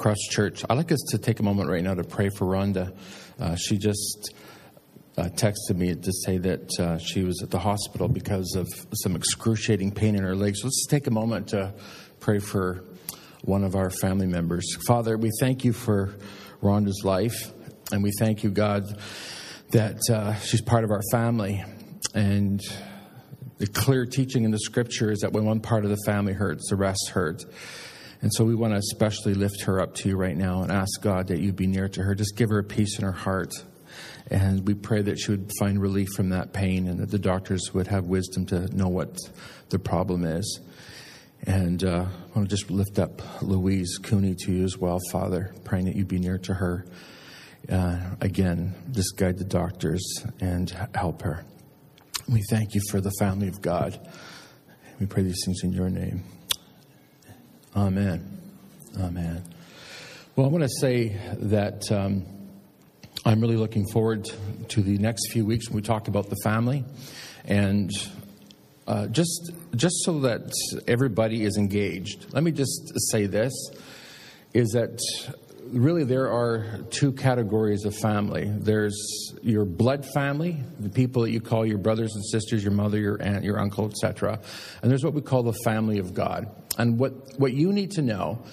Cross Church. I'd like us to take a moment right now to pray for Rhonda. Uh, she just uh, texted me to say that uh, she was at the hospital because of some excruciating pain in her legs. Let's take a moment to pray for one of our family members. Father, we thank you for Rhonda's life, and we thank you, God, that uh, she's part of our family. And the clear teaching in the scripture is that when one part of the family hurts, the rest hurt. And so we want to especially lift her up to you right now and ask God that you be near to her. Just give her a peace in her heart. And we pray that she would find relief from that pain and that the doctors would have wisdom to know what the problem is. And uh, I want to just lift up Louise Cooney to you as well, Father, praying that you be near to her. Uh, again, just guide the doctors and help her. We thank you for the family of God. We pray these things in your name. Amen. Amen. Well, I want to say that um, I'm really looking forward to the next few weeks when we talk about the family. And uh, just, just so that everybody is engaged, let me just say this is that really there are two categories of family. There's your blood family the people that you call your brothers and sisters your mother your aunt your uncle etc and there's what we call the family of god. And what, what you need to know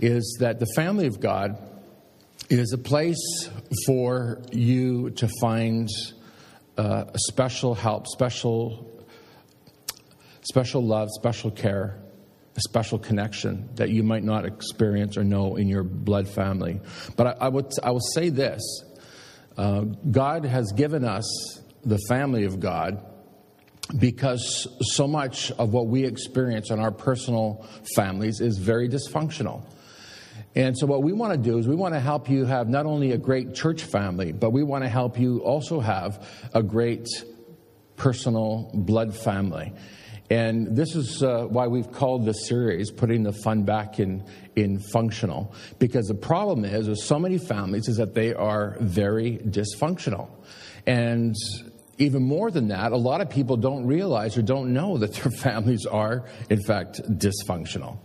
is that the family of god is a place for you to find uh, special help special special love, special care, a special connection that you might not experience or know in your blood family. But I, I would, I will say this uh, God has given us the family of God because so much of what we experience in our personal families is very dysfunctional. And so, what we want to do is we want to help you have not only a great church family, but we want to help you also have a great personal blood family. And this is uh, why we've called this series Putting the Fun Back in, in Functional. Because the problem is, with so many families, is that they are very dysfunctional. And even more than that, a lot of people don't realize or don't know that their families are, in fact, dysfunctional.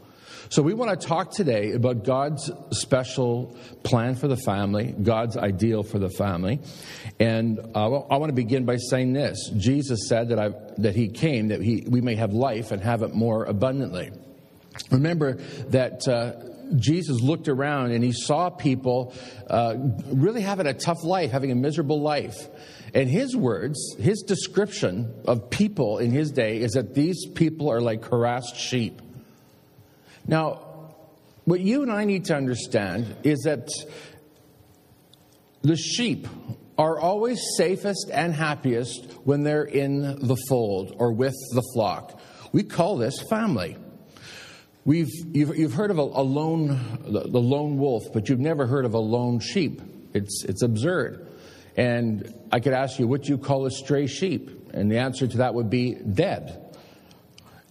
So, we want to talk today about God's special plan for the family, God's ideal for the family. And uh, I want to begin by saying this Jesus said that, I, that He came that he, we may have life and have it more abundantly. Remember that. Uh, Jesus looked around and he saw people uh, really having a tough life, having a miserable life. And his words, his description of people in his day is that these people are like harassed sheep. Now, what you and I need to understand is that the sheep are always safest and happiest when they're in the fold or with the flock. We call this family. We've, you've, you've heard of a, a lone, the lone wolf, but you've never heard of a lone sheep. It's, it's absurd. And I could ask you, what do you call a stray sheep? And the answer to that would be dead.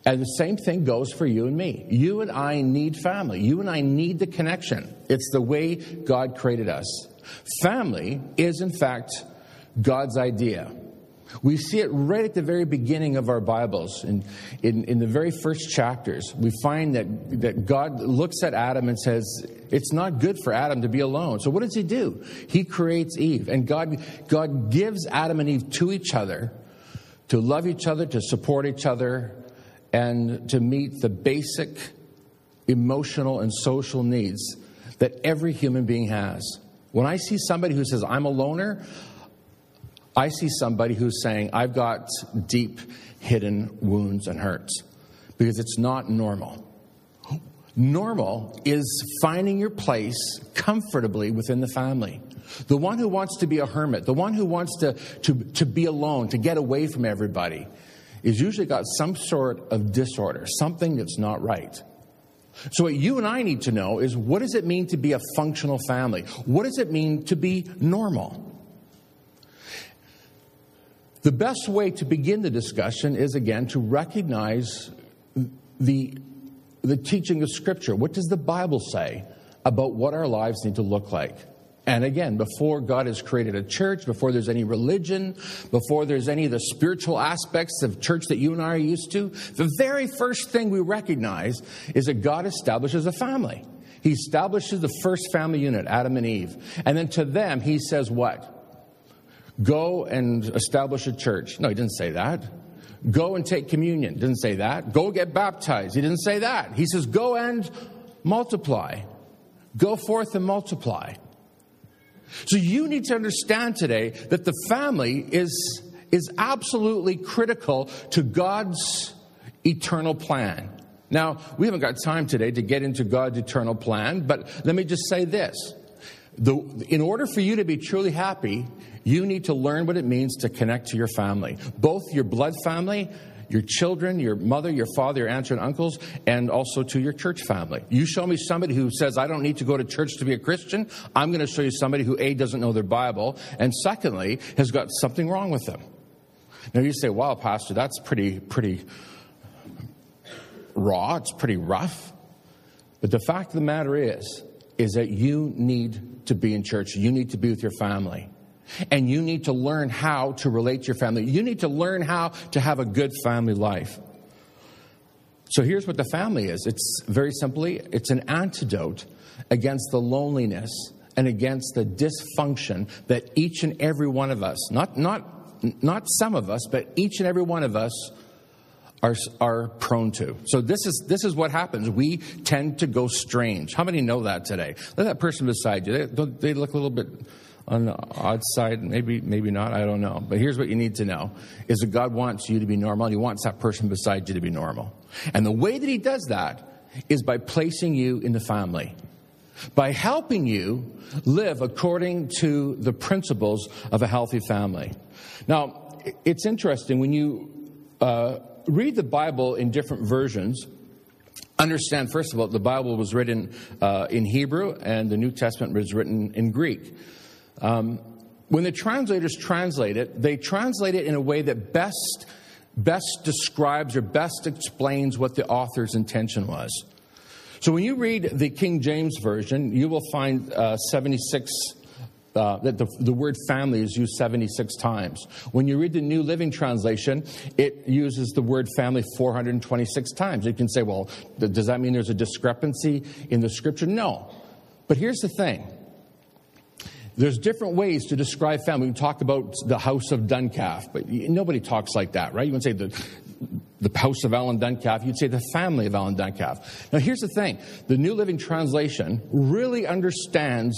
And the same thing goes for you and me. You and I need family. You and I need the connection. It's the way God created us. Family is, in fact, God's idea. We see it right at the very beginning of our Bibles. In, in, in, the very first chapters, we find that, that God looks at Adam and says, It's not good for Adam to be alone. So, what does he do? He creates Eve. And God, God gives Adam and Eve to each other to love each other, to support each other, and to meet the basic emotional and social needs that every human being has. When I see somebody who says, I'm a loner, I see somebody who's saying, I've got deep hidden wounds and hurts because it's not normal. Normal is finding your place comfortably within the family. The one who wants to be a hermit, the one who wants to, to, to be alone, to get away from everybody, is usually got some sort of disorder, something that's not right. So, what you and I need to know is what does it mean to be a functional family? What does it mean to be normal? The best way to begin the discussion is again to recognize the, the teaching of Scripture. What does the Bible say about what our lives need to look like? And again, before God has created a church, before there's any religion, before there's any of the spiritual aspects of church that you and I are used to, the very first thing we recognize is that God establishes a family. He establishes the first family unit, Adam and Eve. And then to them, he says, What? Go and establish a church. No, he didn't say that. Go and take communion. Didn't say that. Go get baptized. He didn't say that. He says, Go and multiply. Go forth and multiply. So you need to understand today that the family is, is absolutely critical to God's eternal plan. Now, we haven't got time today to get into God's eternal plan, but let me just say this. The, in order for you to be truly happy, you need to learn what it means to connect to your family, both your blood family, your children, your mother, your father, your aunts and uncles, and also to your church family. You show me somebody who says, I don't need to go to church to be a Christian. I'm going to show you somebody who, A, doesn't know their Bible, and secondly, has got something wrong with them. Now you say, wow, Pastor, that's pretty, pretty raw, it's pretty rough. But the fact of the matter is, is that you need to be in church. You need to be with your family. And you need to learn how to relate to your family. You need to learn how to have a good family life. So here's what the family is it's very simply it's an antidote against the loneliness and against the dysfunction that each and every one of us, not, not, not some of us, but each and every one of us are, are prone to. So this is, this is what happens. We tend to go strange. How many know that today? At that person beside you. They, they look a little bit on the odd side. Maybe, maybe not. I don't know. But here's what you need to know is that God wants you to be normal and he wants that person beside you to be normal. And the way that he does that is by placing you in the family. By helping you live according to the principles of a healthy family. Now, it's interesting when you uh, read the Bible in different versions, understand, first of all, the Bible was written uh, in Hebrew and the New Testament was written in Greek. Um, when the translators translate it, they translate it in a way that best, best describes or best explains what the author's intention was. So when you read the King James Version, you will find uh, 76 uh, that the, the word family is used 76 times. When you read the New Living Translation, it uses the word family 426 times. You can say, well, th- does that mean there's a discrepancy in the scripture? No. But here's the thing. There's different ways to describe family. We talk about the house of Duncalf, but nobody talks like that, right? You wouldn't say the, the house of Alan Duncalf, you'd say the family of Alan Duncalf. Now, here's the thing the New Living Translation really understands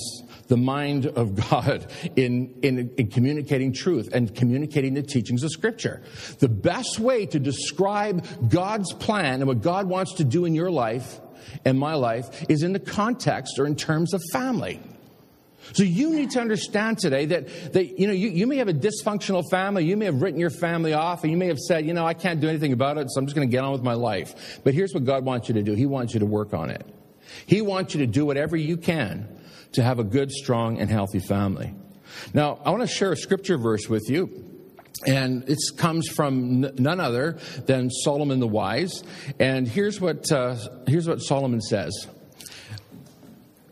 the mind of God in, in, in, communicating truth and communicating the teachings of Scripture. The best way to describe God's plan and what God wants to do in your life and my life is in the context or in terms of family. So you need to understand today that, that you know, you, you may have a dysfunctional family, you may have written your family off, and you may have said, you know, I can't do anything about it, so I'm just going to get on with my life. But here's what God wants you to do. He wants you to work on it. He wants you to do whatever you can to have a good, strong, and healthy family. Now, I want to share a scripture verse with you. And it comes from none other than Solomon the Wise. And here's what, uh, here's what Solomon says.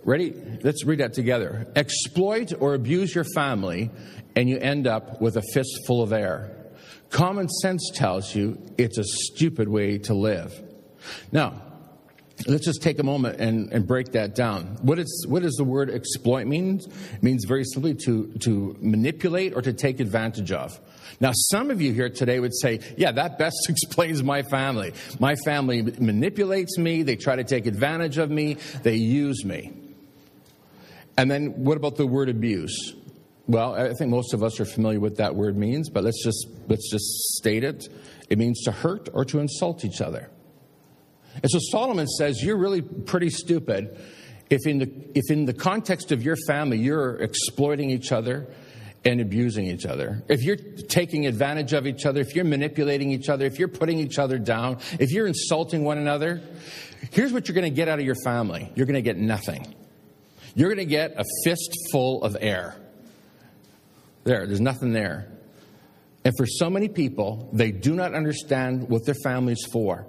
Ready? Let's read that together. Exploit or abuse your family, and you end up with a fistful of air. Common sense tells you it's a stupid way to live. Now, Let's just take a moment and, and break that down. What, is, what does the word exploit mean? It means very simply to, to manipulate or to take advantage of. Now, some of you here today would say, yeah, that best explains my family. My family manipulates me, they try to take advantage of me, they use me. And then what about the word abuse? Well, I think most of us are familiar with that word means, but let's just, let's just state it. It means to hurt or to insult each other. And so Solomon says, You're really pretty stupid if in, the, if in the context of your family you're exploiting each other and abusing each other. If you're taking advantage of each other, if you're manipulating each other, if you're putting each other down, if you're insulting one another, here's what you're going to get out of your family you're going to get nothing. You're going to get a fistful of air. There, there's nothing there. And for so many people, they do not understand what their family's for.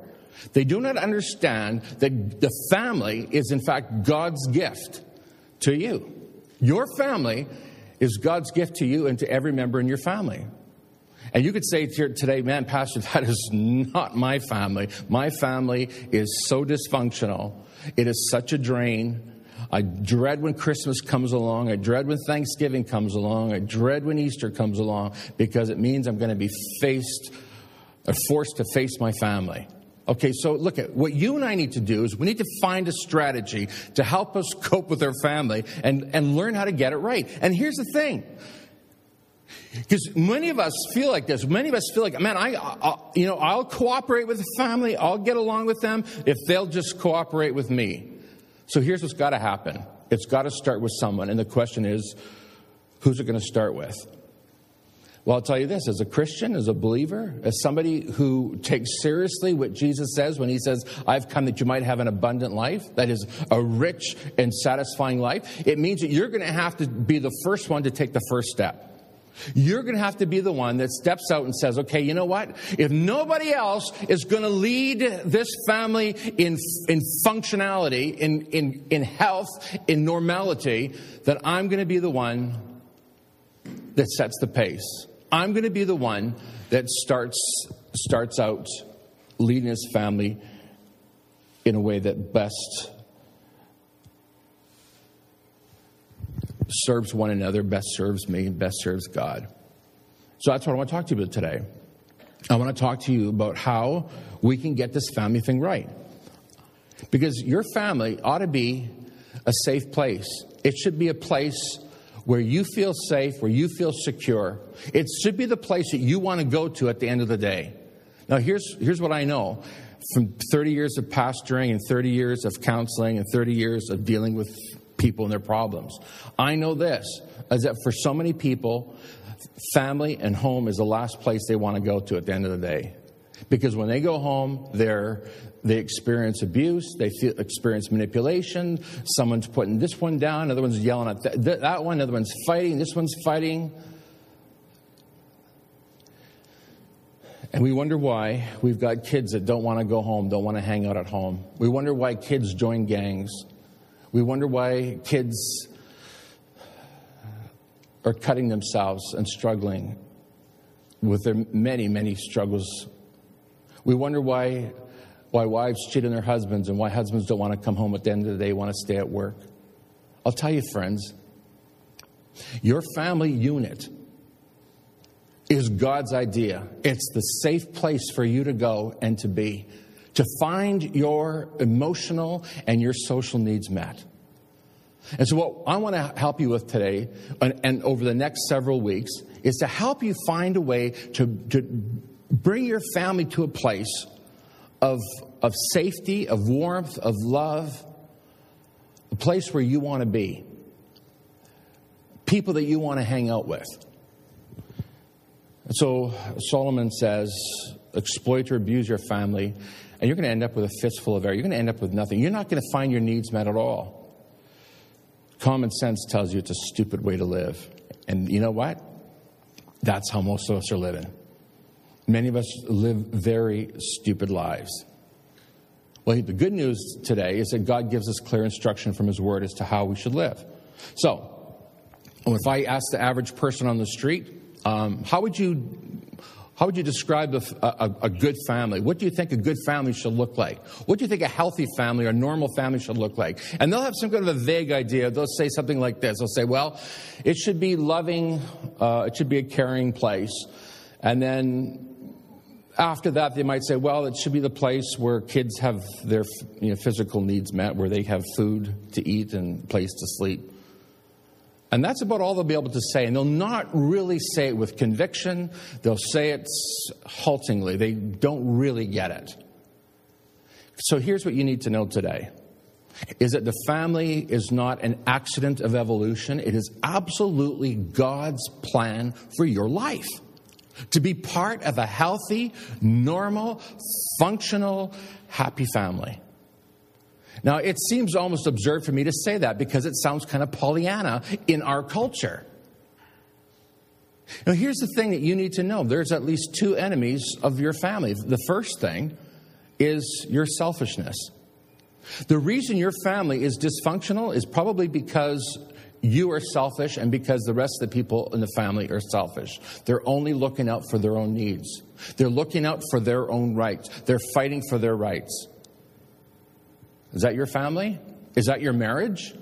They do not understand that the family is, in fact, God's gift to you. Your family is God's gift to you and to every member in your family. And you could say today, man, Pastor, that is not my family. My family is so dysfunctional. It is such a drain. I dread when Christmas comes along. I dread when Thanksgiving comes along. I dread when Easter comes along because it means I'm going to be faced or forced to face my family. Okay, so look at what you and I need to do is we need to find a strategy to help us cope with our family and, and learn how to get it right. And here's the thing. Because many of us feel like this. Many of us feel like, man, I, I, you know, I'll cooperate with the family. I'll get along with them if they'll just cooperate with me. So here's what's got to happen. It's got to start with someone. And the question is, who's it going to start with? Well, I'll tell you this as a Christian, as a believer, as somebody who takes seriously what Jesus says when he says, I've come that you might have an abundant life, that is a rich and satisfying life, it means that you're going to have to be the first one to take the first step. You're going to have to be the one that steps out and says, okay, you know what? If nobody else is going to lead this family in, in functionality, in, in, in health, in normality, then I'm going to be the one that sets the pace. I'm going to be the one that starts, starts out leading this family in a way that best serves one another, best serves me, best serves God. So that's what I want to talk to you about today. I want to talk to you about how we can get this family thing right. Because your family ought to be a safe place. It should be a place where you feel safe, where you feel secure. It should be the place that you want to go to at the end of the day. Now, here's, here's what I know from 30 years of pastoring and 30 years of counseling and 30 years of dealing with people and their problems. I know this is that for so many people, family and home is the last place they want to go to at the end of the day. Because when they go home, they're, they experience abuse, they feel, experience manipulation. Someone's putting this one down, another one's yelling at th- that one, another one's fighting, this one's fighting. And we wonder why we've got kids that don't want to go home, don't want to hang out at home. We wonder why kids join gangs. We wonder why kids are cutting themselves and struggling with their many, many struggles. We wonder why, why wives cheat on their husbands and why husbands don't want to come home at the end of the day, want to stay at work. I'll tell you, friends, your family unit is God's idea. It's the safe place for you to go and to be to find your emotional and your social needs met. And so, what I want to help you with today and, and, over the next several weeks is to help you find a way to, to bring your family to a place of, of safety, of warmth, of love, a place where you want to be, people that you want to hang out with. And so, Solomon says, exploit or abuse your family and you're going to end up with a fistful of air. You're going to end up with nothing. You're not going to find your needs met at all. Common sense tells you it's a stupid way to live. And you know what? That's how most of us are living. Many of us live very stupid lives. Well, the good news today is that God gives us clear instruction from His Word as to how we should live. So, if I ask the average person on the street, um, how would you how would you describe a, a, a, good family? What do you think a good family should look like? What do you think a healthy family or a normal family should look like? And they'll have some kind of a vague idea. They'll say something like this. They'll say, well, it should be loving, uh, it should be a caring place. And then after that, they might say, well, it should be the place where kids have their you know, physical needs met, where they have food to eat and place to sleep. And that's about all they'll be able to say. And they'll not really say it with conviction, they'll say it haltingly. They don't really get it. So here's what you need to know today is that the family is not an accident of evolution. It is absolutely God's plan for your life. To be part of a healthy, normal, functional, happy family. Now, it seems almost absurd for me to say that because it sounds kind of Pollyanna in our culture. Now, here's the thing that you need to know there's at least two enemies of your family. The first thing is your selfishness. The reason your family is dysfunctional is probably because you are selfish and because the rest of the people in the family are selfish. They're only looking out for their own needs. They're looking out for their own rights. They're fighting for their rights. Is that your family? Is that your marriage?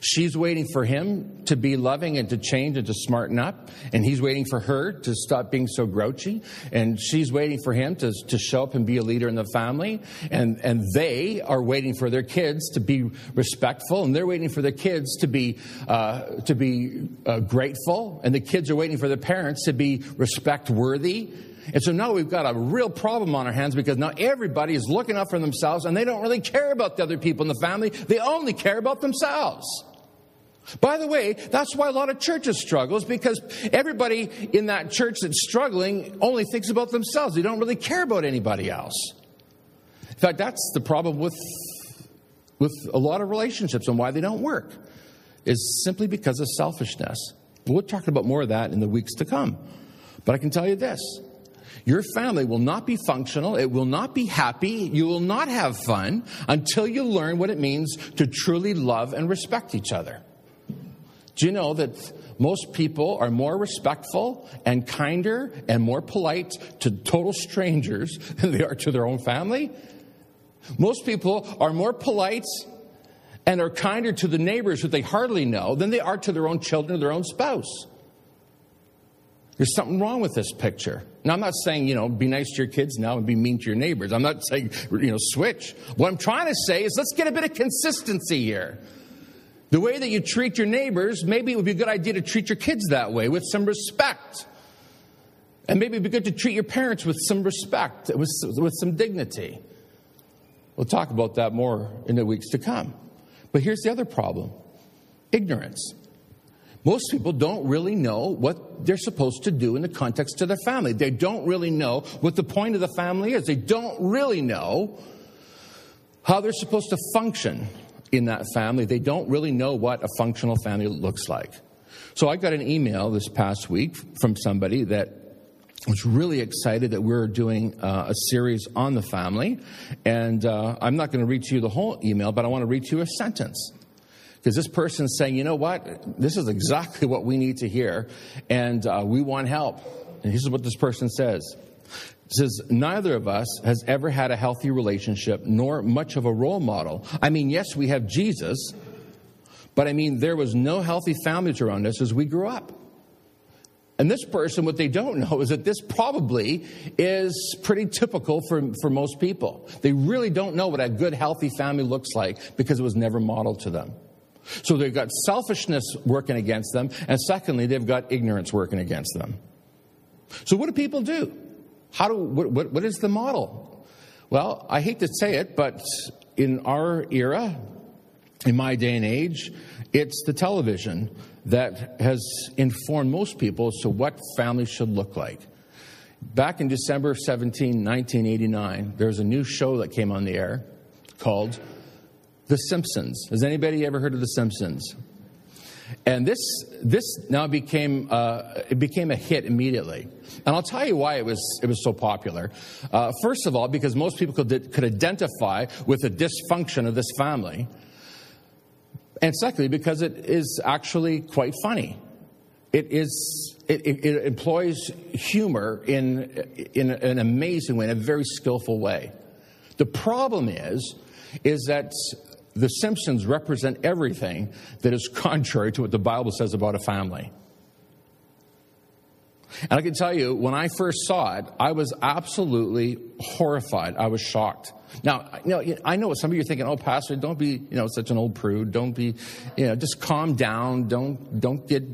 She's waiting for him to be loving and to change and to smarten up. And he's waiting for her to stop being so grouchy. And she's waiting for him to, to show up and be a leader in the family. And, and they are waiting for their kids to be respectful. And they're waiting for their kids to be, uh, to be uh, grateful. And the kids are waiting for their parents to be respect worthy. And so now we've got a real problem on our hands because now everybody is looking out for themselves and they don't really care about the other people in the family. They only care about themselves. By the way, that's why a lot of churches struggle, is because everybody in that church that's struggling only thinks about themselves. They don't really care about anybody else. In fact, that's the problem with, with a lot of relationships and why they don't work, is simply because of selfishness. We'll talk about more of that in the weeks to come. But I can tell you this your family will not be functional. It will not be happy. You will not have fun until you learn what it means to truly love and respect each other. Do you know that most people are more respectful and kinder and more polite to total strangers than they are to their own family? Most people are more polite and are kinder to the neighbors who they hardly know than they are to their own children or their own spouse. There's something wrong with this picture. Now, I'm not saying, you know, be nice to your kids now and be mean to your neighbors. I'm not saying, you know, switch. What I'm trying to say is let's get a bit of consistency here. The way that you treat your neighbors, maybe it would be a good idea to treat your kids that way with some respect. And maybe it'd be good to treat your parents with some respect, with, with some dignity. We'll talk about that more in the weeks to come. But here's the other problem ignorance. Most people don't really know what they're supposed to do in the context of their family. They don't really know what the point of the family is. They don't really know how they're supposed to function in that family. They don't really know what a functional family looks like. So I got an email this past week from somebody that was really excited that we are doing uh, a series on the family. And uh, I'm not going to read to you the whole email, but I want to read to you a sentence. Because this person's saying, you know what? This is exactly what we need to hear, and uh, we want help. And this is what this person says it says, Neither of us has ever had a healthy relationship, nor much of a role model. I mean, yes, we have Jesus, but I mean, there was no healthy families around us as we grew up. And this person, what they don't know is that this probably is pretty typical for, for most people. They really don't know what a good, healthy family looks like because it was never modeled to them. So they've got selfishness working against them, and secondly, they've got ignorance working against them. So what do people do? How do, what, what, what is the model? Well, I hate to say it, but in our era, in my day and age, it's the television that has informed most people as to what families should look like. Back in December 17, 1989, there was a new show that came on the air called The Simpsons. Has anybody ever heard of The Simpsons? And this, this now became, uh, it became a hit immediately. And I'll tell you why it was, it was so popular. Uh, first of all, because most people could, could identify with the dysfunction of this family. And secondly, because it is actually quite funny. It, is, it, it, it employs humor in, in an amazing way, in a very skillful way. The problem is, is that the Simpsons represent everything that is contrary to what the Bible says about a family. And I can tell you, when I first saw it, I was absolutely horrified. I was shocked. Now, you know, I know some of you are thinking, "Oh, Pastor, don't be, you know, such an old prude. Don't be, you know, just calm down. Don't, don't get.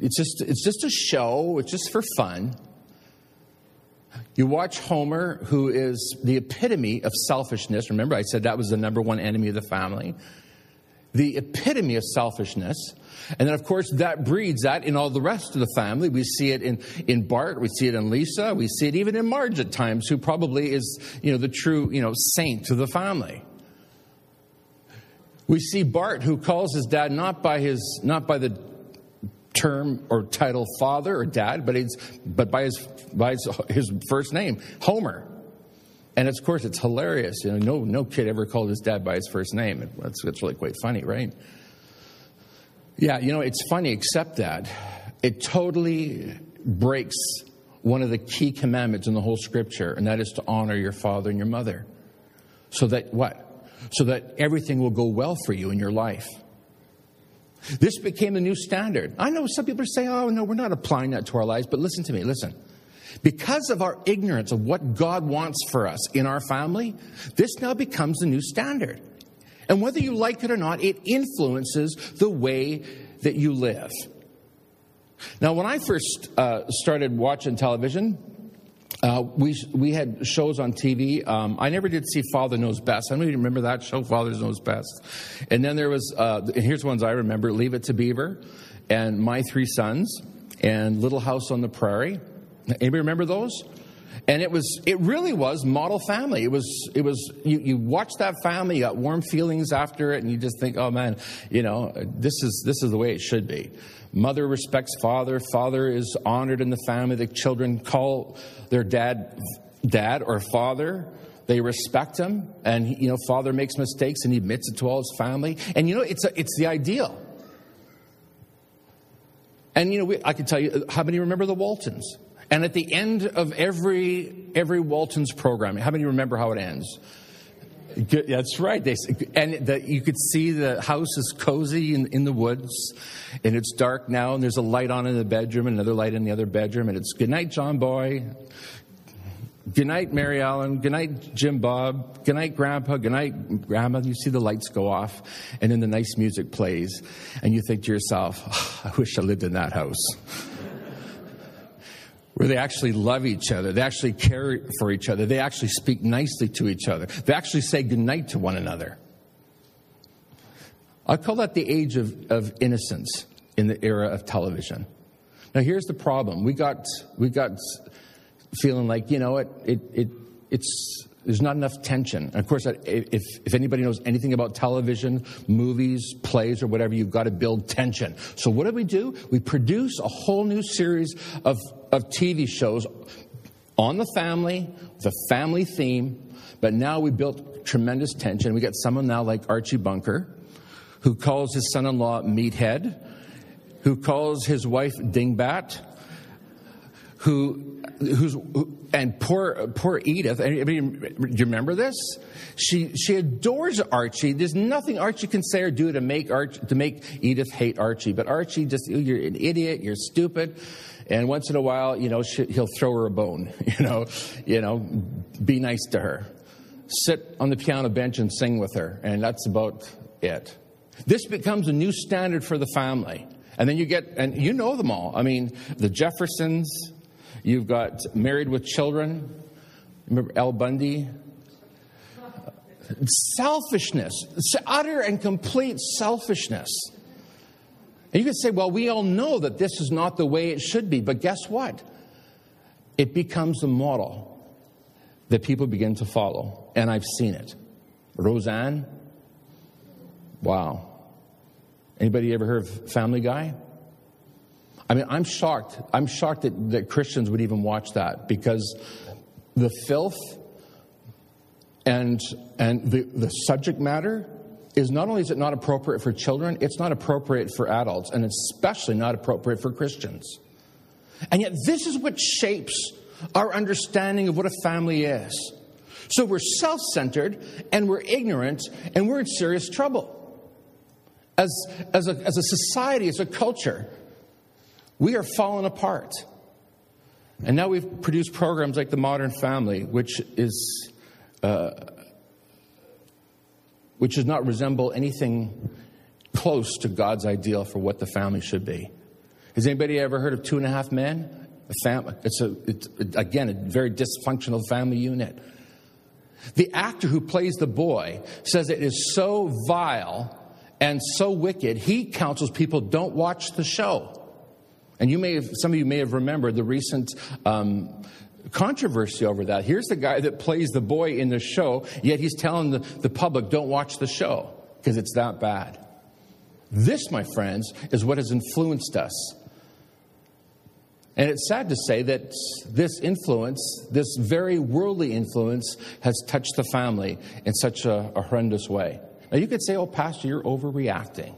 It's just, it's just a show. It's just for fun." You watch Homer, who is the epitome of selfishness. Remember, I said that was the number one enemy of the family. The epitome of selfishness. And then, of course, that breeds that in all the rest of the family. We see it in, in Bart, we see it in Lisa, we see it even in Marge at times, who probably is, you know, the true, you know, saint of the family. We see Bart, who calls his dad not by his, not by the term or title father or dad, but, it's but by, his, by his, his first name, Homer. And of course, it's hilarious. You know, no, no kid ever called his dad by his first name. That's, that's really quite funny, right? Yeah, you know, it's funny, except that it totally breaks one of the key commandments in the whole scripture, and that is to honor your father and your mother. So that what? So that everything will go well for you in your life. This became the new standard. I know some people say, oh, no, we're not applying that to our lives, but listen to me, listen. Because of our ignorance of what God wants for us in our family, this now becomes the new standard. And whether you like it or not, it influences the way that you live. Now, when I first uh, started watching television, uh, we, we had shows on TV. Um, I never did see Father Knows Best. I don't even remember that show, Father Knows Best. And then there was, uh, here's ones I remember Leave It to Beaver, and My Three Sons, and Little House on the Prairie. Anybody remember those? And it was, it really was model family. It was, it was, you, you watch that family, you got warm feelings after it, and you just think, oh man, you know, this is, this is the way it should be. Mother respects father. Father is honored in the family. The children call their dad dad or father. They respect him, and you know, father makes mistakes and he admits it to all his family. And you know, it's a, it's the ideal. And you know, we, I can tell you, how many remember the Waltons? And at the end of every every Waltons program, how many remember how it ends? That's right. They, and the, you could see the house is cozy in, in the woods, and it's dark now, and there's a light on in the bedroom, and another light in the other bedroom, and it's good night, John Boy. Good night, Mary Ellen. Good night, Jim Bob. Good night, Grandpa. Good night, Grandma. You see the lights go off, and then the nice music plays, and you think to yourself, oh, I wish I lived in that house where they actually love each other, they actually care for each other, they actually speak nicely to each other, they actually say goodnight to one another. I call that the age of, of innocence in the era of television. Now, here's the problem: we got we got feeling like you know it it, it it's there's not enough tension. And of course, if, if anybody knows anything about television, movies, plays, or whatever, you've got to build tension. So what do we do? We produce a whole new series of, of TV shows on the family, the family theme, but now we built tremendous tension. We got someone now like Archie Bunker, who calls his son-in-law Meathead, who calls his wife Dingbat, who who's and poor poor Edith. Anybody, do you remember this? She she adores Archie. There's nothing Archie can say or do to make Arch, to make Edith hate Archie. But Archie just oh, you're an idiot. You're stupid. And once in a while, you know, she, he'll throw her a bone. You know, you know, be nice to her. Sit on the piano bench and sing with her, and that's about it. This becomes a new standard for the family. And then you get, and you know them all. I mean, the Jeffersons, You've got Married with Children. Remember Al Bundy? Selfishness, utter and complete selfishness. And you could say, well, we all know that this is not the way it should be, but guess what? It becomes the model that people begin to follow. And I've seen it. Roseanne, wow. Anybody ever heard of Family Guy? I mean, I'm shocked. I'm shocked that, that Christians would even watch that because the filth and, and the, the subject matter is not only is it not appropriate for children, it's not appropriate for adults, and especially not appropriate for Christians. And yet, this is what shapes our understanding of what a family is. So we're self centered and we're ignorant and we're in serious trouble. As, as, a, as a society, as a culture, we are falling apart. And now we've produced programs like The Modern Family, which is. Uh, which does not resemble anything close to God's ideal for what the family should be. Has anybody ever heard of Two and a Half Men? A family, it's, a, it's again a very dysfunctional family unit. The actor who plays the boy says it is so vile and so wicked, he counsels people don't watch the show. And you may have, some of you may have remembered the recent um, controversy over that. Here's the guy that plays the boy in the show, yet he's telling the, the public, don't watch the show because it's that bad. This, my friends, is what has influenced us. And it's sad to say that this influence, this very worldly influence, has touched the family in such a, a horrendous way. Now, you could say, oh, Pastor, you're overreacting.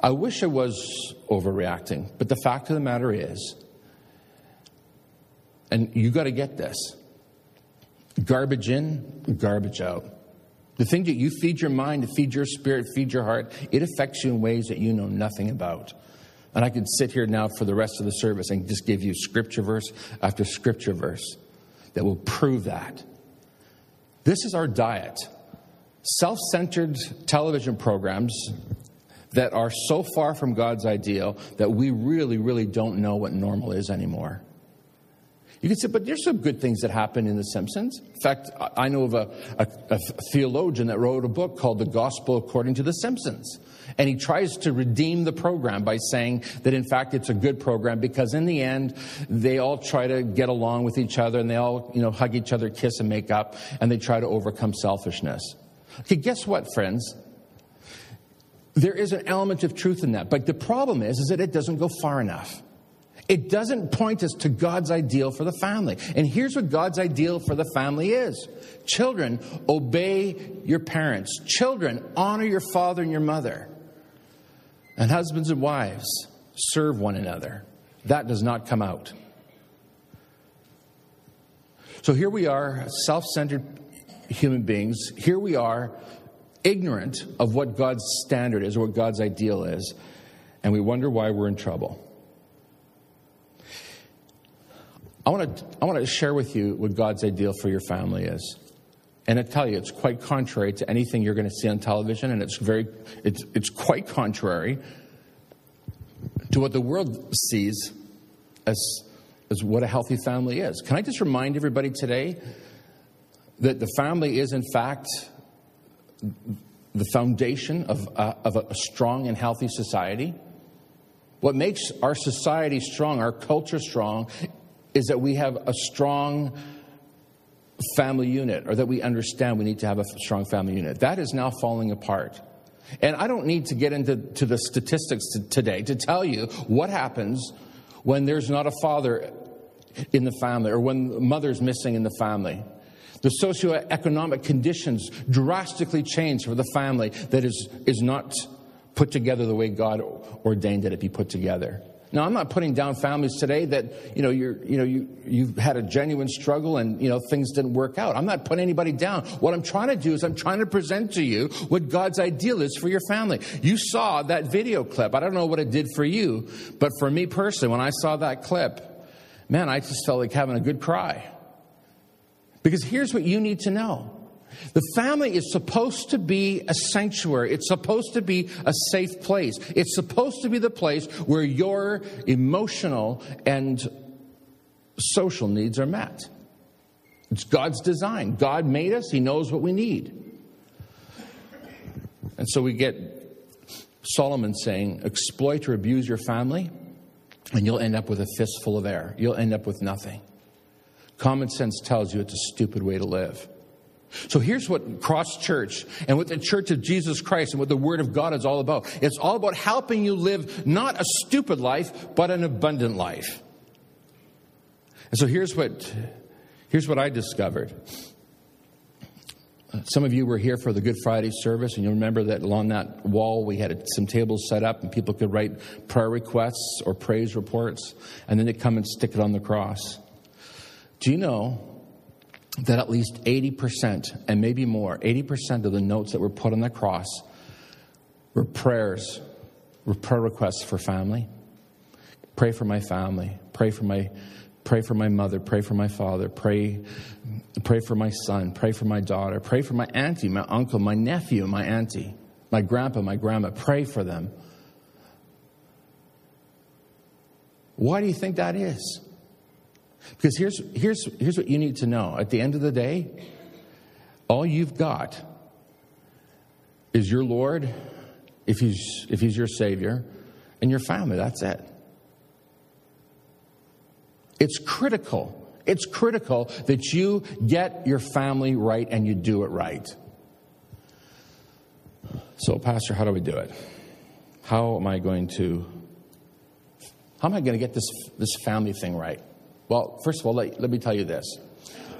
I wish I was overreacting, but the fact of the matter is, and you got to get this garbage in, garbage out. The thing that you feed your mind, to feed your spirit, feed your heart, it affects you in ways that you know nothing about. And I could sit here now for the rest of the service and just give you scripture verse after scripture verse that will prove that. This is our diet. Self centered television programs that are so far from God's ideal that we really, really don't know what normal is anymore. You can say, but there's some good things that happen in The Simpsons. In fact, I know of a, a, a, theologian that wrote a book called The Gospel According to The Simpsons. And he tries to redeem the program by saying that, in fact, it's a good program because in the end, they all try to get along with each other and they all, you know, hug each other, kiss and make up, and they try to overcome selfishness. Okay, guess what, friends? There is an element of truth in that. But the problem is, is that it doesn't go far enough. It doesn't point us to God's ideal for the family. And here's what God's ideal for the family is Children, obey your parents. Children, honor your father and your mother. And husbands and wives, serve one another. That does not come out. So here we are, self centered human beings. Here we are, ignorant of what God's standard is or what God's ideal is. And we wonder why we're in trouble. I want to, I want to share with you what God's ideal for your family is. And I tell you, it's quite contrary to anything you're going to see on television, and it's very, it's, it's quite contrary to what the world sees as, as what a healthy family is. Can I just remind everybody today that the family is, in fact, the foundation of, of a strong and healthy society? What makes our society strong, our culture strong, is that we have a strong family unit or that we understand we need to have a strong family unit. That is now falling apart. And I don't need to get into to the statistics to, today to tell you what happens when there's not a father in the family or when mother's missing in the family. The socioeconomic conditions drastically change for the family that is, is not put together the way God ordained that it be put together. Now, I'm not putting down families today that, you know, you're, you know, you, you've had a genuine struggle and, you know, things didn't work out. I'm not putting anybody down. What I'm trying to do is I'm trying to present to you what God's ideal is for your family. You saw that video clip. I don't know what it did for you, but for me personally, when I saw that clip, man, I just felt like having a good cry. Because here's what you need to know the family is supposed to be a sanctuary. It's supposed to be a safe place. It's supposed to be the place where your emotional and social needs are met. It's God's design. God made us, He knows what we need. And so we get Solomon saying, exploit or abuse your family, and you'll end up with a fistful of air. You'll end up with nothing. Common sense tells you it's a stupid way to live. So here's what Cross Church and what the Church of Jesus Christ and what the Word of God is all about. It's all about helping you live not a stupid life, but an abundant life. And so here's what, here's what I discovered. Uh, some of you were here for the Good Friday service, and you'll remember that along that wall we had some tables set up, and people could write prayer requests or praise reports, and then they come and stick it on the cross. Do you know that at least 80%, and maybe more, 80% of the notes that were put on the cross were prayers, were prayer requests for family. Pray for my family. Pray for my pray for my mother, pray for my father, pray pray for my son, pray for my daughter, pray for my auntie, my uncle, my nephew, my auntie, my grandpa, my grandma, pray for them. Why do you think that is? Because here's, here's, here's what you need to know. At the end of the day, all you've got is your Lord, if he's, if he's your Savior, and your family. That's it. It's critical. It's critical that you get your family right and you do it right. So, Pastor, how do we do it? How am I going to how am I going to get this, this family thing right? Well, first of all, let, let me tell you this.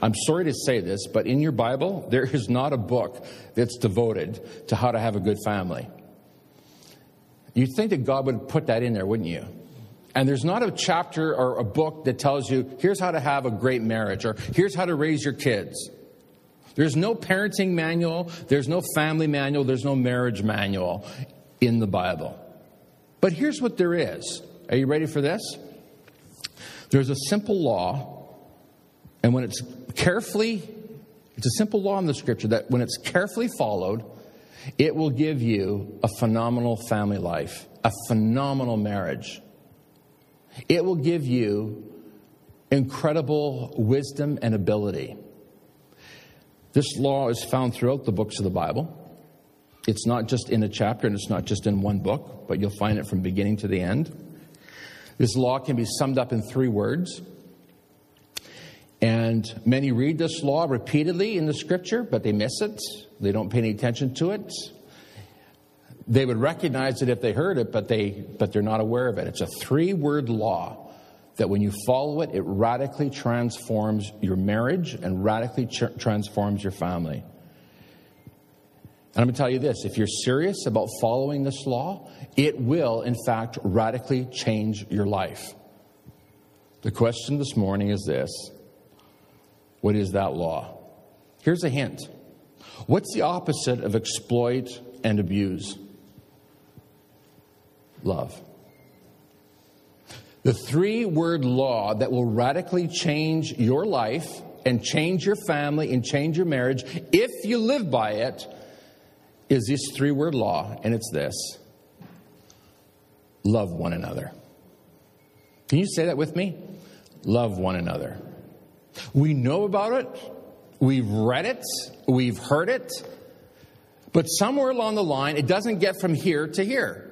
I'm sorry to say this, but in your Bible, there is not a book that's devoted to how to have a good family. You'd think that God would put that in there, wouldn't you? And there's not a chapter or a book that tells you, here's how to have a great marriage, or here's how to raise your kids. There's no parenting manual, there's no family manual, there's no marriage manual in the Bible. But here's what there is. Are you ready for this? There's a simple law, and when it's carefully, it's a simple law in the scripture that when it's carefully followed, it will give you a phenomenal family life, a phenomenal marriage. It will give you incredible wisdom and ability. This law is found throughout the books of the Bible. It's not just in a chapter and it's not just in one book, but you'll find it from beginning to the end. This law can be summed up in three words. And many read this law repeatedly in the scripture, but they miss it. They don't pay any attention to it. They would recognize it if they heard it, but, they, but they're not aware of it. It's a three word law that when you follow it, it radically transforms your marriage and radically transforms your family. And I'm going to tell you this if you're serious about following this law, it will, in fact, radically change your life. The question this morning is this What is that law? Here's a hint What's the opposite of exploit and abuse? Love. The three word law that will radically change your life and change your family and change your marriage, if you live by it, is this three word law, and it's this love one another. Can you say that with me? Love one another. We know about it, we've read it, we've heard it, but somewhere along the line, it doesn't get from here to here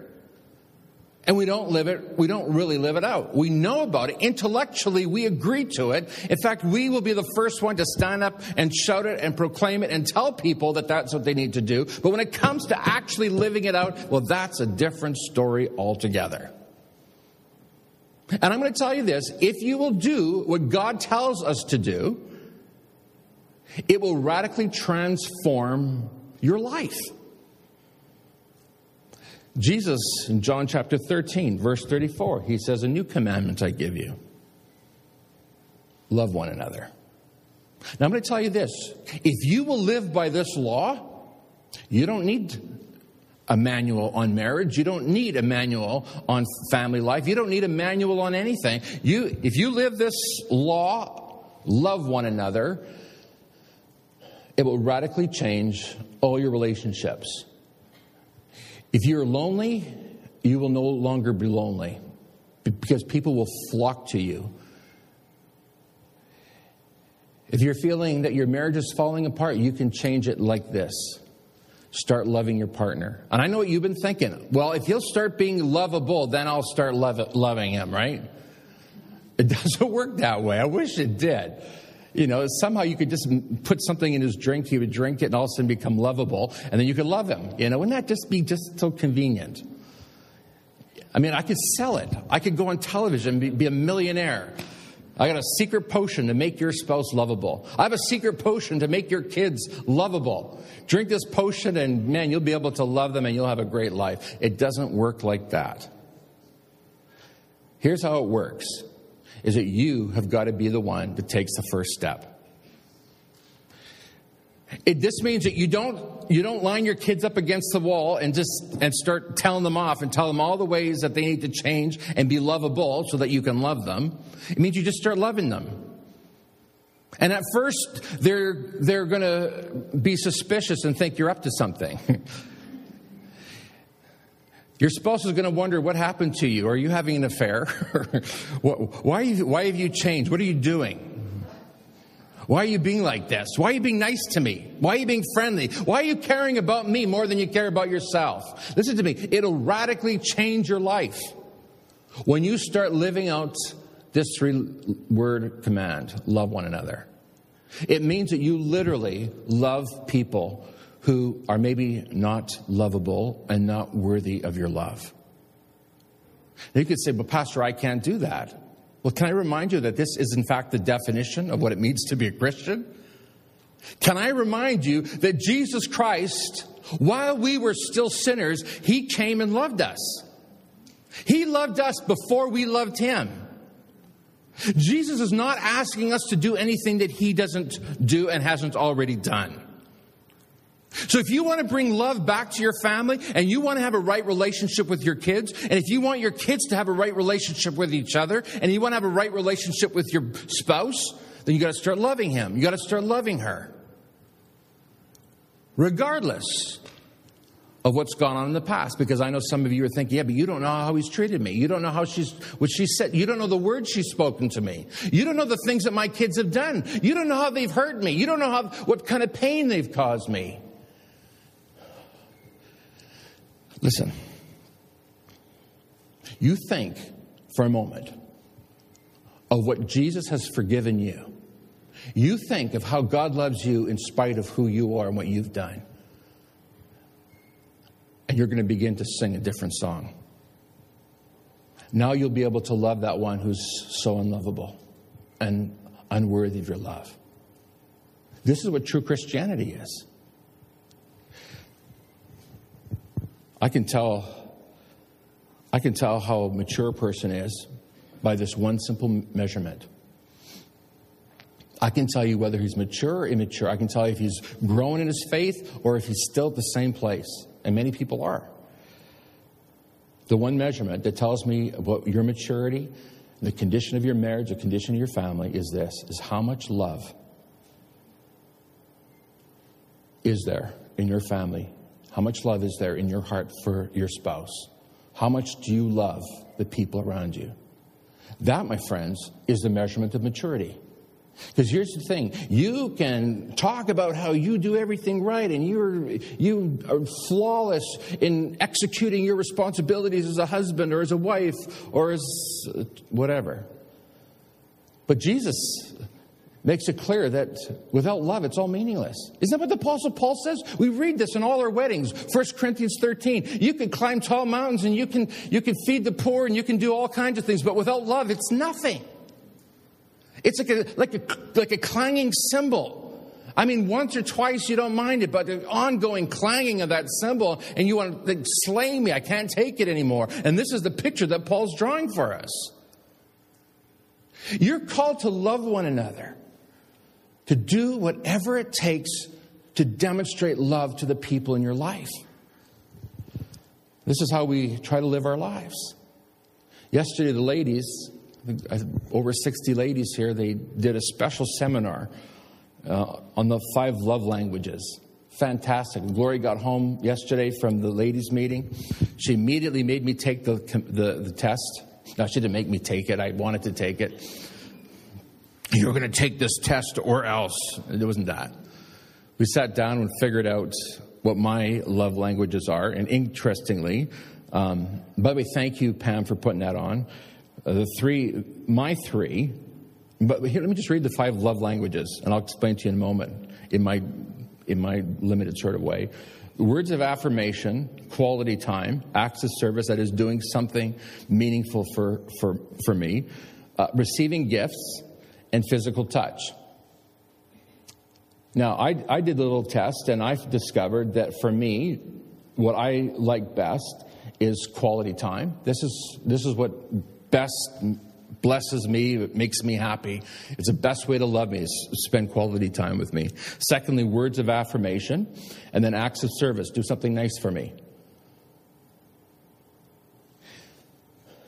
and we don't live it, we don't really live it out. We know about it. Intellectually, we agree to it. In fact, we will be the first one to stand up and shout it and proclaim it and tell people that that's what they need to do. But when it comes to actually living it out, well, that's a different story altogether. And I'm going to tell you this if you will do what God tells us to do, it will radically transform your life. Jesus, in John chapter 13, verse 34, he says, A new commandment I give you love one another. Now, I'm going to tell you this if you will live by this law, you don't need a manual on marriage. You don't need a manual on family life. You don't need a manual on anything. You, if you live this law, love one another, it will radically change all your relationships. If you're lonely, you will no longer be lonely because people will flock to you. If you're feeling that your marriage is falling apart, you can change it like this start loving your partner. And I know what you've been thinking. Well, if he'll start being lovable, then I'll start love, loving him, right? It doesn't work that way. I wish it did. You know, somehow you could just put something in his drink, he would drink it and all of a sudden become lovable, and then you could love him. You know, wouldn't that just be just so convenient? I mean, I could sell it. I could go on television be, be a millionaire. I got a secret potion to make your spouse lovable. I have a secret potion to make your kids lovable. Drink this potion, and man, you'll be able to love them and you'll have a great life. It doesn't work like that. Here's how it works is that you have got to be the one that takes the first step. It, this means that you don't you don't line your kids up against the wall and just and start telling them off and tell them all the ways that they need to change and be lovable so that you can love them. It means you just start loving them. And at first they're they're going to be suspicious and think you're up to something. Your spouse is going to wonder what happened to you. Are you having an affair? why, you, why have you changed? What are you doing? Why are you being like this? Why are you being nice to me? Why are you being friendly? Why are you caring about me more than you care about yourself? Listen to me. It'll radically change your life when you start living out this three word command love one another. It means that you literally love people who are maybe not lovable and not worthy of your love. You could say, but Pastor, I can't do that. Well, can I remind you that this is, in fact, the definition of what it means to be a Christian? Can I remind you that Jesus Christ, while we were still sinners, He came and loved us? He loved us before we loved Him. Jesus is not asking us to do anything that he doesn't do and hasn't already done. So if you want to bring love back to your family and you want to have a right relationship with your kids, and if you want your kids to have a right relationship with each other, and you want to have a right relationship with your spouse, then you got to start loving him. You got to start loving her. Regardless of what's gone on in the past, because I know some of you are thinking, yeah, but you don't know how he's treated me. You don't know how she's, what she said. You don't know the words she's spoken to me. You don't know the things that my kids have done. You don't know how they've hurt me. You don't know how, what kind of pain they've caused me. Listen, you think for a moment of what Jesus has forgiven you. You think of how God loves you in spite of who you are and what you've done. And you're going to begin to sing a different song. Now you'll be able to love that one who's so unlovable and unworthy of your love. This is what true Christianity is. I can tell I can tell how mature a person is by this one simple measurement. I can tell you whether he's mature or immature. I can tell you if he's grown in his faith or if he's still at the same place. And many people are. The one measurement that tells me about your maturity, the condition of your marriage, the condition of your family is this is how much love is there in your family how much love is there in your heart for your spouse? How much do you love the people around you? That, my friends, is the measurement of maturity. Because here's the thing you can talk about how you do everything right and you're you are flawless in executing your responsibilities as a husband or as a wife or as whatever. But Jesus makes it clear that without love, it's all meaningless. Isn't that what the Apostle Paul says? We read this in all our weddings. 1 Corinthians 13. You can climb tall mountains and you can, you can feed the poor and you can do all kinds of things, but without love, it's nothing. It's like a, like a, like a clanging cymbal. I mean, once or twice you don't mind it, but the ongoing clanging of that cymbal, and you want to slay me, I can't take it anymore. And this is the picture that Paul's drawing for us. You're called to love one another to do whatever it takes to demonstrate love to the people in your life. This is how we try to live our lives. Yesterday, the ladies, over 60 ladies here, they did a special seminar uh, on the five love languages. Fantastic. Gloria got home yesterday from the ladies' meeting. She immediately made me take the, the, the test. Now, she didn't make me take it, I wanted to take it you're going to take this test or else. It wasn't that. We sat down and figured out what my love languages are. And interestingly, um, by the way, thank you, Pam, for putting that on. Uh, the three, my three, but here, let me just read the five love languages, and I'll explain to you in a moment in my, in my limited sort of way. Words of affirmation, quality time, acts of service, that is doing something meaningful for, for, for me, uh, receiving gifts, and physical touch. Now, I, I did a little test and I've discovered that for me, what I like best is quality time. This is, this is what best blesses me, it makes me happy. It's the best way to love me is spend quality time with me. Secondly, words of affirmation, and then acts of service. Do something nice for me.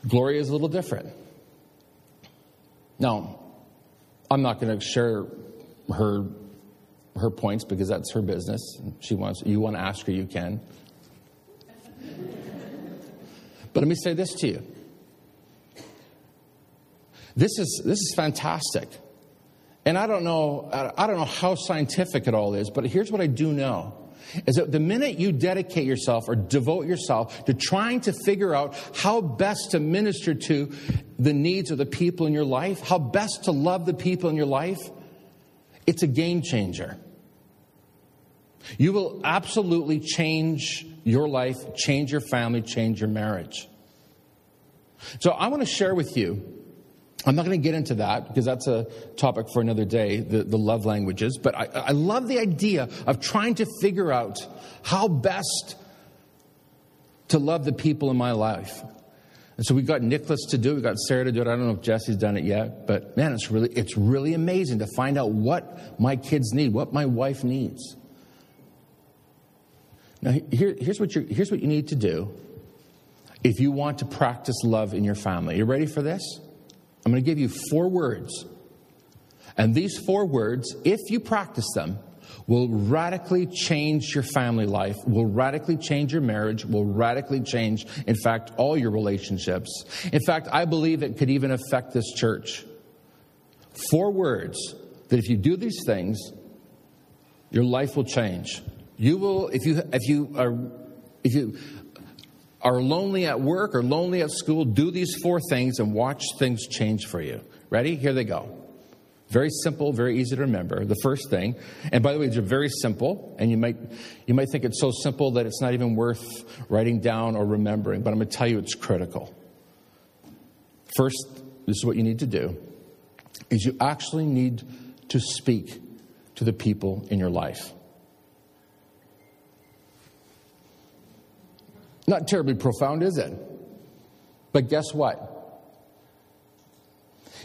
Gloria is a little different. Now, I'm not going to share her her points because that's her business. She wants you want to ask her, you can. but let me say this to you. This is this is fantastic. And I don't know I don't know how scientific it all is, but here's what I do know is that the minute you dedicate yourself or devote yourself to trying to figure out how best to minister to the needs of the people in your life, how best to love the people in your life, it's a game changer. You will absolutely change your life, change your family, change your marriage. So I want to share with you I'm not going to get into that because that's a topic for another day, the, the love languages. But I, I love the idea of trying to figure out how best to love the people in my life. And so we got Nicholas to do it, we got Sarah to do it. I don't know if Jesse's done it yet, but man, it's really it's really amazing to find out what my kids need, what my wife needs. Now here, here's what you here's what you need to do if you want to practice love in your family. You ready for this? I'm going to give you four words. And these four words, if you practice them, will radically change your family life, will radically change your marriage, will radically change, in fact, all your relationships. In fact, I believe it could even affect this church. Four words that if you do these things, your life will change. You will, if you, if you are, if you are lonely at work or lonely at school, do these four things and watch things change for you. Ready? Here they go. Very simple, very easy to remember. The first thing, and by the way, they're very simple, and you might you might think it's so simple that it's not even worth writing down or remembering, but I'm going to tell you it's critical. First, this is what you need to do is you actually need to speak to the people in your life. Not terribly profound, is it? But guess what?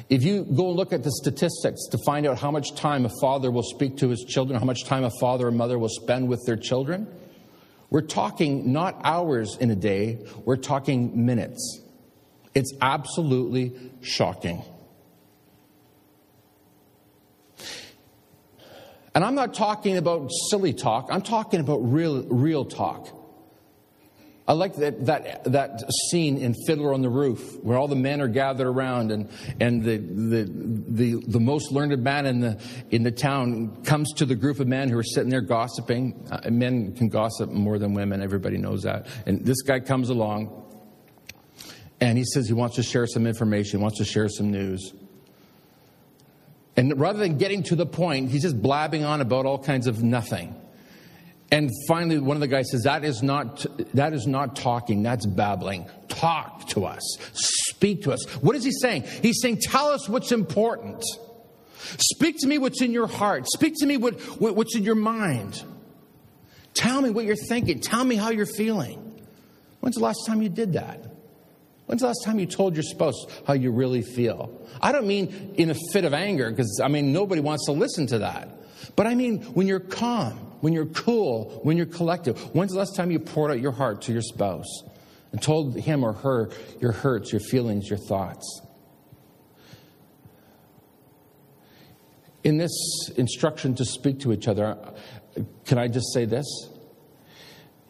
If you go and look at the statistics to find out how much time a father will speak to his children, how much time a father or mother will spend with their children, we're talking not hours in a day, we're talking minutes. It's absolutely shocking. And I'm not talking about silly talk, I'm talking about real, real talk. I like that, that, that scene in Fiddler on the Roof where all the men are gathered around and, and the, the, the, the most learned man in the, in the town comes to the group of men who are sitting there gossiping. Uh, men can gossip more than women, everybody knows that. And this guy comes along and he says he wants to share some information, wants to share some news. And rather than getting to the point, he's just blabbing on about all kinds of nothing. And finally, one of the guys says, that is not, that is not talking, that's babbling. Talk to us. Speak to us. What is he saying? He's saying, tell us what's important. Speak to me what's in your heart. Speak to me what, what's in your mind. Tell me what you're thinking. Tell me how you're feeling. When's the last time you did that? When's the last time you told your spouse how you really feel? I don't mean in a fit of anger, because I mean, nobody wants to listen to that. But I mean, when you're calm, when you're cool, when you're collective. When's the last time you poured out your heart to your spouse and told him or her your hurts, your feelings, your thoughts? In this instruction to speak to each other, can I just say this?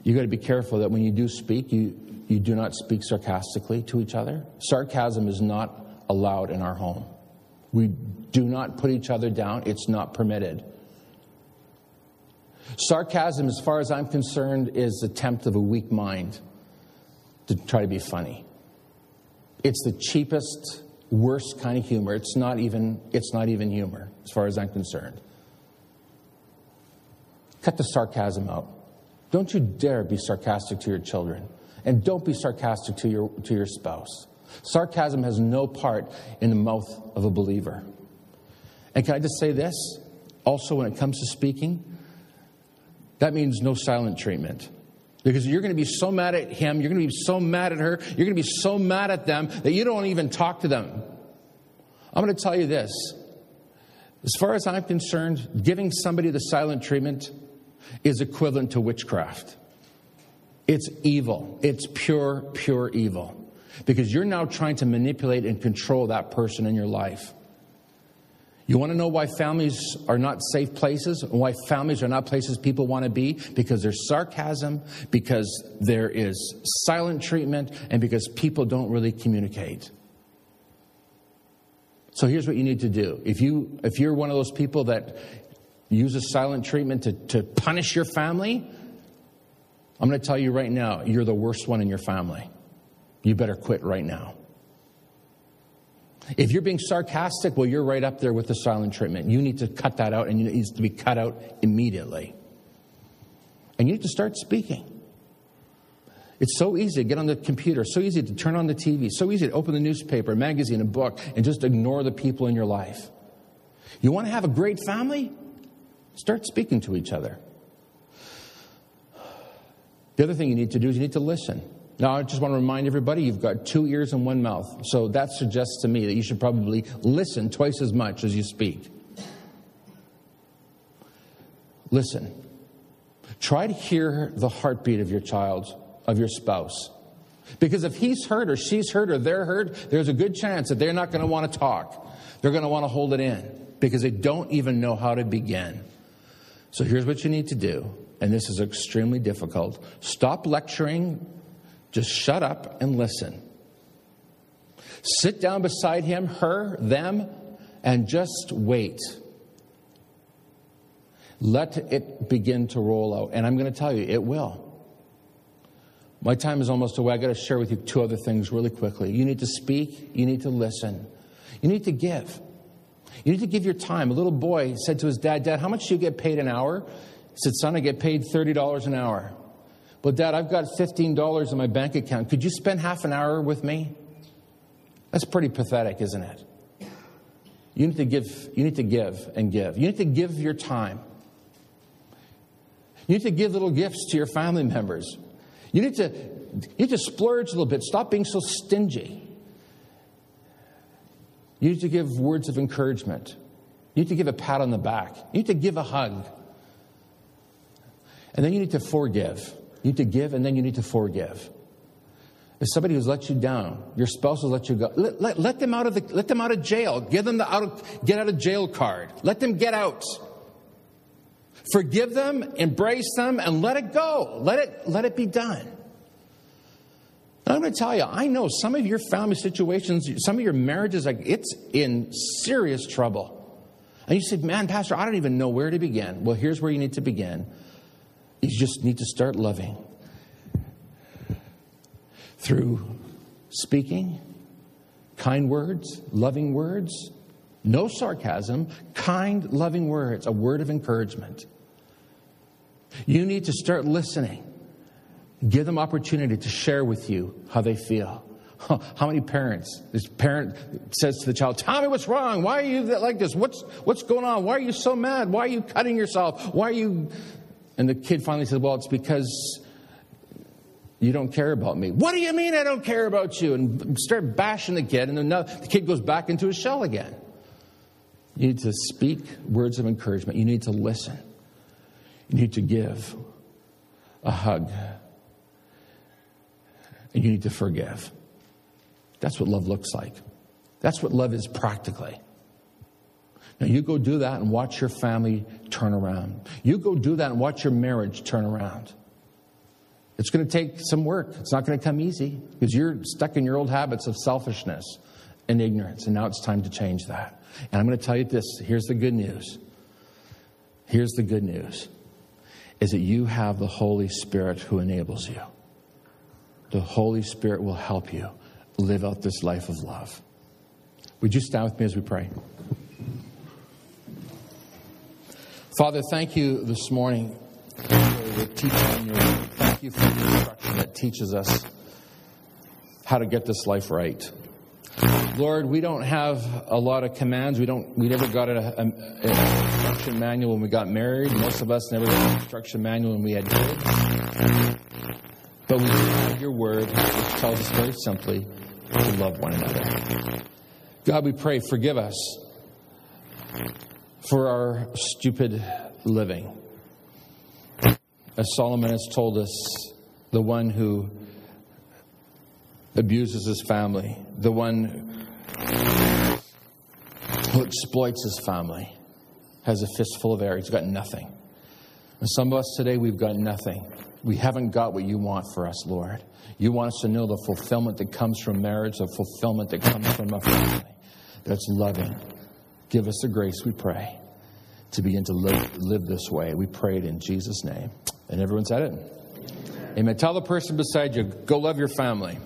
You've got to be careful that when you do speak, you, you do not speak sarcastically to each other. Sarcasm is not allowed in our home. We do not put each other down, it's not permitted. Sarcasm, as far as I'm concerned, is the attempt of a weak mind to try to be funny. It's the cheapest, worst kind of humor. It's not even, it's not even humor, as far as I'm concerned. Cut the sarcasm out. Don't you dare be sarcastic to your children. And don't be sarcastic to your, to your spouse. Sarcasm has no part in the mouth of a believer. And can I just say this? Also, when it comes to speaking, that means no silent treatment. Because you're going to be so mad at him, you're going to be so mad at her, you're going to be so mad at them that you don't even talk to them. I'm going to tell you this. As far as I'm concerned, giving somebody the silent treatment is equivalent to witchcraft. It's evil. It's pure, pure evil. Because you're now trying to manipulate and control that person in your life. You want to know why families are not safe places and why families are not places people want to be? Because there's sarcasm, because there is silent treatment, and because people don't really communicate. So here's what you need to do. If, you, if you're one of those people that uses silent treatment to, to punish your family, I'm going to tell you right now, you're the worst one in your family. You better quit right now. If you're being sarcastic, well, you're right up there with the silent treatment. You need to cut that out, and it needs to be cut out immediately. And you need to start speaking. It's so easy to get on the computer, so easy to turn on the TV, so easy to open the newspaper, magazine, a book, and just ignore the people in your life. You want to have a great family? Start speaking to each other. The other thing you need to do is you need to listen. Now, I just want to remind everybody you've got two ears and one mouth. So that suggests to me that you should probably listen twice as much as you speak. Listen. Try to hear the heartbeat of your child, of your spouse. Because if he's hurt or she's hurt or they're hurt, there's a good chance that they're not going to want to talk. They're going to want to hold it in because they don't even know how to begin. So here's what you need to do, and this is extremely difficult. Stop lecturing, just shut up and listen. Sit down beside him, her, them, and just wait. Let it begin to roll out. And I'm going to tell you, it will. My time is almost away. I got to share with you two other things really quickly. You need to speak, you need to listen, you need to give. You need to give your time. A little boy said to his dad, Dad, how much do you get paid an hour? He said, Son, I get paid $30 an hour. But, Dad, I've got $15 in my bank account. Could you spend half an hour with me? That's pretty pathetic, isn't it? You need to give, you need to give and give. You need to give your time. You need to give little gifts to your family members. You need to, you need to splurge a little bit. Stop being so stingy. You need to give words of encouragement. You need to give a pat on the back. You need to give a hug. And then you need to forgive. You need to give and then you need to forgive. If somebody who's let you down, your spouse has let you go, let, let, let them out of the, let them out of jail. Give them the out of, get out of jail card. Let them get out. Forgive them, embrace them, and let it go. Let it, let it be done. I'm going to tell you, I know some of your family situations, some of your marriages, like it's in serious trouble. And you said, man, Pastor, I don't even know where to begin. Well, here's where you need to begin. You just need to start loving through speaking, kind words, loving words, no sarcasm, kind, loving words, a word of encouragement. You need to start listening. Give them opportunity to share with you how they feel. How many parents? This parent says to the child, Tell me what's wrong. Why are you like this? What's, what's going on? Why are you so mad? Why are you cutting yourself? Why are you. And the kid finally says, Well, it's because you don't care about me. What do you mean I don't care about you? And start bashing the kid, and the kid goes back into his shell again. You need to speak words of encouragement. You need to listen. You need to give a hug and you need to forgive. That's what love looks like. That's what love is practically. Now, you go do that and watch your family turn around. You go do that and watch your marriage turn around. It's going to take some work. It's not going to come easy because you're stuck in your old habits of selfishness and ignorance, and now it's time to change that. And I'm going to tell you this here's the good news. Here's the good news is that you have the Holy Spirit who enables you the Holy Spirit will help you live out this life of love. Would you stand with me as we pray? Father, thank you this morning for the teaching your. Thank you for the instruction that teaches us how to get this life right. Lord, we don't have a lot of commands. We don't. We never got a, a, a instruction manual when we got married. Most of us never got an instruction manual when we had kids. But we have your word, which tells us very simply to love one another. God, we pray, forgive us for our stupid living. As Solomon has told us, the one who abuses his family, the one who exploits his family, has a fistful of air. He's got nothing. And some of us today, we've got nothing we haven't got what you want for us, Lord. You want us to know the fulfillment that comes from marriage, the fulfillment that comes from a family that's loving. Give us the grace, we pray, to begin to live, live this way. We pray it in Jesus' name. And everyone said it. Amen. Amen. Tell the person beside you, go love your family.